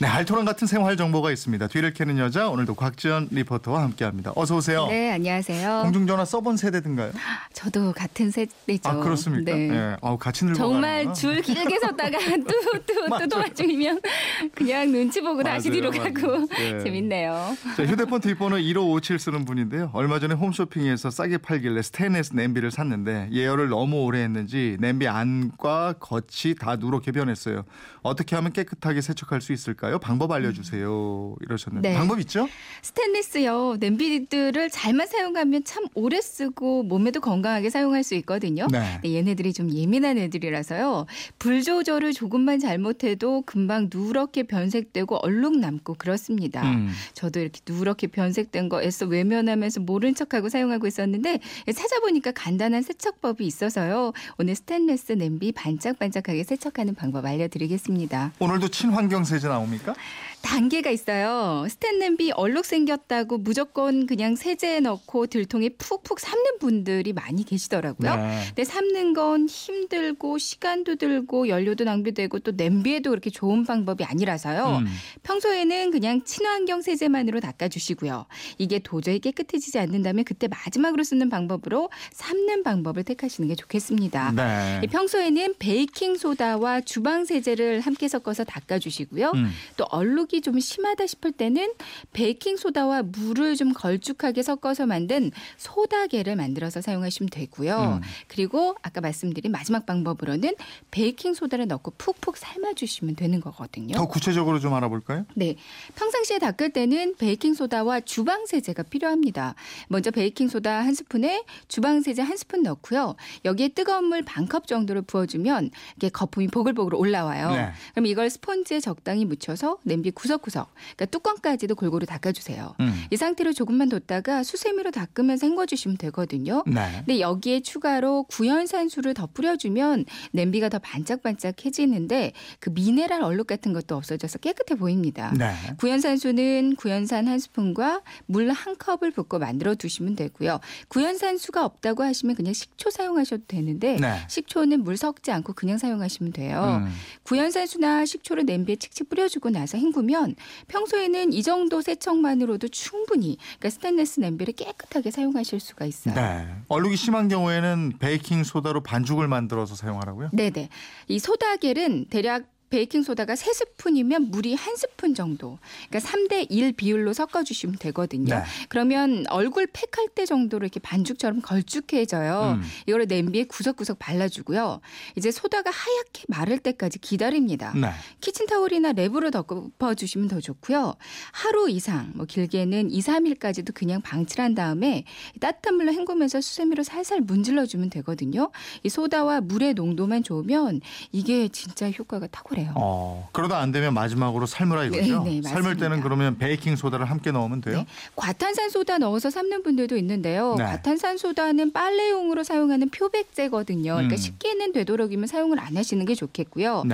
네, 알토란 같은 생활 정보가 있습니다. 뒤를 캐는 여자 오늘도 곽지연 리포터와 함께합니다. 어서 오세요. 네, 안녕하세요. 공중전화 써본 세대든가요? 저도 같은 세대죠. 아 그렇습니까? 네. 네. 아우 같이 늙어 정말 줄 길게 섰다가 뚜뚜 뚜 도와주면 그냥 눈치 보고 다시 맞아요, 뒤로 맞아요. 가고 네. 재밌네요. 자, 휴대폰 뒷번호 1557 쓰는 분인데요. 얼마 전에 홈쇼핑에서 싸게 팔길래 스테인레스 냄비를 샀는데 예열을 너무 오래 했는지 냄비 안과 겉이 다 누렇게 변했어요. 어떻게 하면 깨끗하게 세척할 수 있을까요? 방법 알려주세요. 이러셨는데 네. 방법 있죠? 스테인리스요. 냄비들을 잘만 사용하면 참 오래 쓰고 몸에도 건강하게 사용할 수 있거든요. 네. 근데 얘네들이 좀 예민한 애들이라서요. 불 조절을 조금만 잘못해도 금방 누렇게 변색되고 얼룩 남고 그렇습니다. 음. 저도 이렇게 누렇게 변색된 거 애써 외면하면서 모른 척하고 사용하고 있었는데 찾아보니까 간단한 세척법이 있어서요. 오늘 스테인레스 냄비 반짝반짝하게 세척하는 방법 알려드리겠습니다. 오늘도 친환경 세제 나옵니 까? 단계가 있어요. 스텐 냄비 얼룩 생겼다고 무조건 그냥 세제에 넣고 들통에 푹푹 삶는 분들이 많이 계시더라고요. 네. 근데 삶는 건 힘들고 시간도 들고 연료도 낭비되고 또 냄비에도 그렇게 좋은 방법이 아니라서요. 음. 평소에는 그냥 친환경 세제만으로 닦아주시고요. 이게 도저히 깨끗해지지 않는다면 그때 마지막으로 쓰는 방법으로 삶는 방법을 택하시는 게 좋겠습니다. 네. 이 평소에는 베이킹 소다와 주방 세제를 함께 섞어서 닦아주시고요. 음. 또 얼룩이 좀 심하다 싶을 때는 베이킹 소다와 물을 좀 걸쭉하게 섞어서 만든 소다겔을 만들어서 사용하시면 되고요. 음. 그리고 아까 말씀드린 마지막 방법으로는 베이킹 소다를 넣고 푹푹 삶아 주시면 되는 거거든요. 더 구체적으로 좀 알아볼까요? 네. 평상시에 닦을 때는 베이킹 소다와 주방 세제가 필요합니다. 먼저 베이킹 소다 한 스푼에 주방 세제 한 스푼 넣고요. 여기에 뜨거운 물 반 컵 정도를 부어주면 이게 거품이 보글보글 올라와요. 네. 그럼 이걸 스펀지에 적당히 묻혀서 냄비 구석구석, 그러니까 뚜껑까지도 골고루 닦아주세요. 음. 이 상태로 조금만 뒀다가 수세미로 닦으면서 헹궈주시면 되거든요. 네. 근데 여기에 추가로 구연산수를 더 뿌려주면 냄비가 더 반짝반짝해지는데 그 미네랄 얼룩 같은 것도 없어져서 깨끗해 보입니다. 네. 구연산수는 구연산 한 스푼과 물 한 컵을 붓고 만들어 두시면 되고요. 구연산수가 없다고 하시면 그냥 식초 사용하셔도 되는데 네. 식초는 물 섞지 않고 그냥 사용하시면 돼요. 음. 구연산수나 식초를 냄비에 칙칙 뿌려주고 나서 헹구면 평소에는 이 정도 세척만으로도 충분히 그러니까 스테인레스 냄비를 깨끗하게 사용하실 수가 있어요. 네. 얼룩이 심한 경우에는 베이킹 소다로 반죽을 만들어서 사용하라고요? 네 네. 이 소다겔은 대략 베이킹 소다가 세스푼이면 물이 한 스푼 정도. 그러니까 3대 1 비율로 섞어 주시면 되거든요. 네. 그러면 얼굴 팩할 때 정도로 이렇게 반죽처럼 걸쭉해져요. 음. 이거를 냄비에 구석구석 발라 주고요. 이제 소다가 하얗게 마를 때까지 기다립니다. 네. 키친타올이나 랩으로 덮어 주시면 더 좋고요. 하루 이상, 뭐 길게는 2, 3일까지도 그냥 방치한 다음에 따뜻한 물로 헹구면서 수세미로 살살 문질러 주면 되거든요. 이 소다와 물의 농도만 좋으면 이게 진짜 효과가 탁월해요. 어, 그러다 안 되면 마지막으로 삶으라 이거죠? 네, 네, 삶을 맞습니다. 때는 그러면 베이킹 소다를 함께 넣으면 돼요? 네. 과탄산 소다 넣어서 삶는 분들도 있는데요. 네. 과탄산 소다는 빨래용으로 사용하는 표백제거든요. 그러니까 음. 쉽게는 되도록이면 사용을 안 하시는 게 좋겠고요.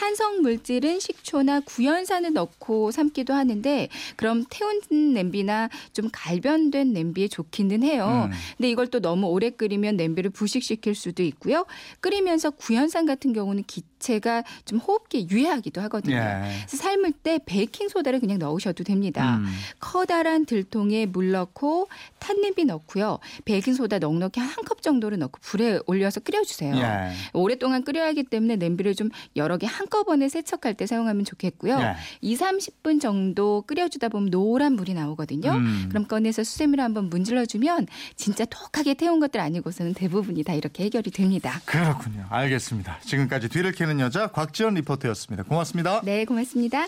네. 산성 물질은 식초나 구연산을 넣고 삶기도 하는데 그럼 태운 냄비나 좀 갈변된 냄비에 좋기는 해요. 음. 근데 이걸 또 너무 오래 끓이면 냄비를 부식시킬 수도 있고요. 끓이면서 구연산 같은 경우는 기체가 좀 호흡기에 유해하기도 하거든요. 예. 그래서 삶을 때 베이킹 소다를 그냥 넣으셔도 됩니다. 음. 커다란 들통에 물 넣고 탄냄비 넣고요. 베이킹 소다 넉넉히 한 컵 정도를 넣고 불에 올려서 끓여주세요. 예. 오랫동안 끓여야 하기 때문에 냄비를 좀 여러 개 한 꺼번에 세척할 때 사용하면 좋겠고요. 예. 2, 30분 정도 끓여주다 보면 노란 물이 나오거든요. 음. 그럼 꺼내서 수세미로 한번 문질러주면 진짜 톡하게 태운 것들 아니고서는 대부분이 다 이렇게 해결이 됩니다. 그렇군요. 알겠습니다. 지금까지 뒤를 캐는 여자 곽지연 리포터였습니다. 고맙습니다. 네, 고맙습니다.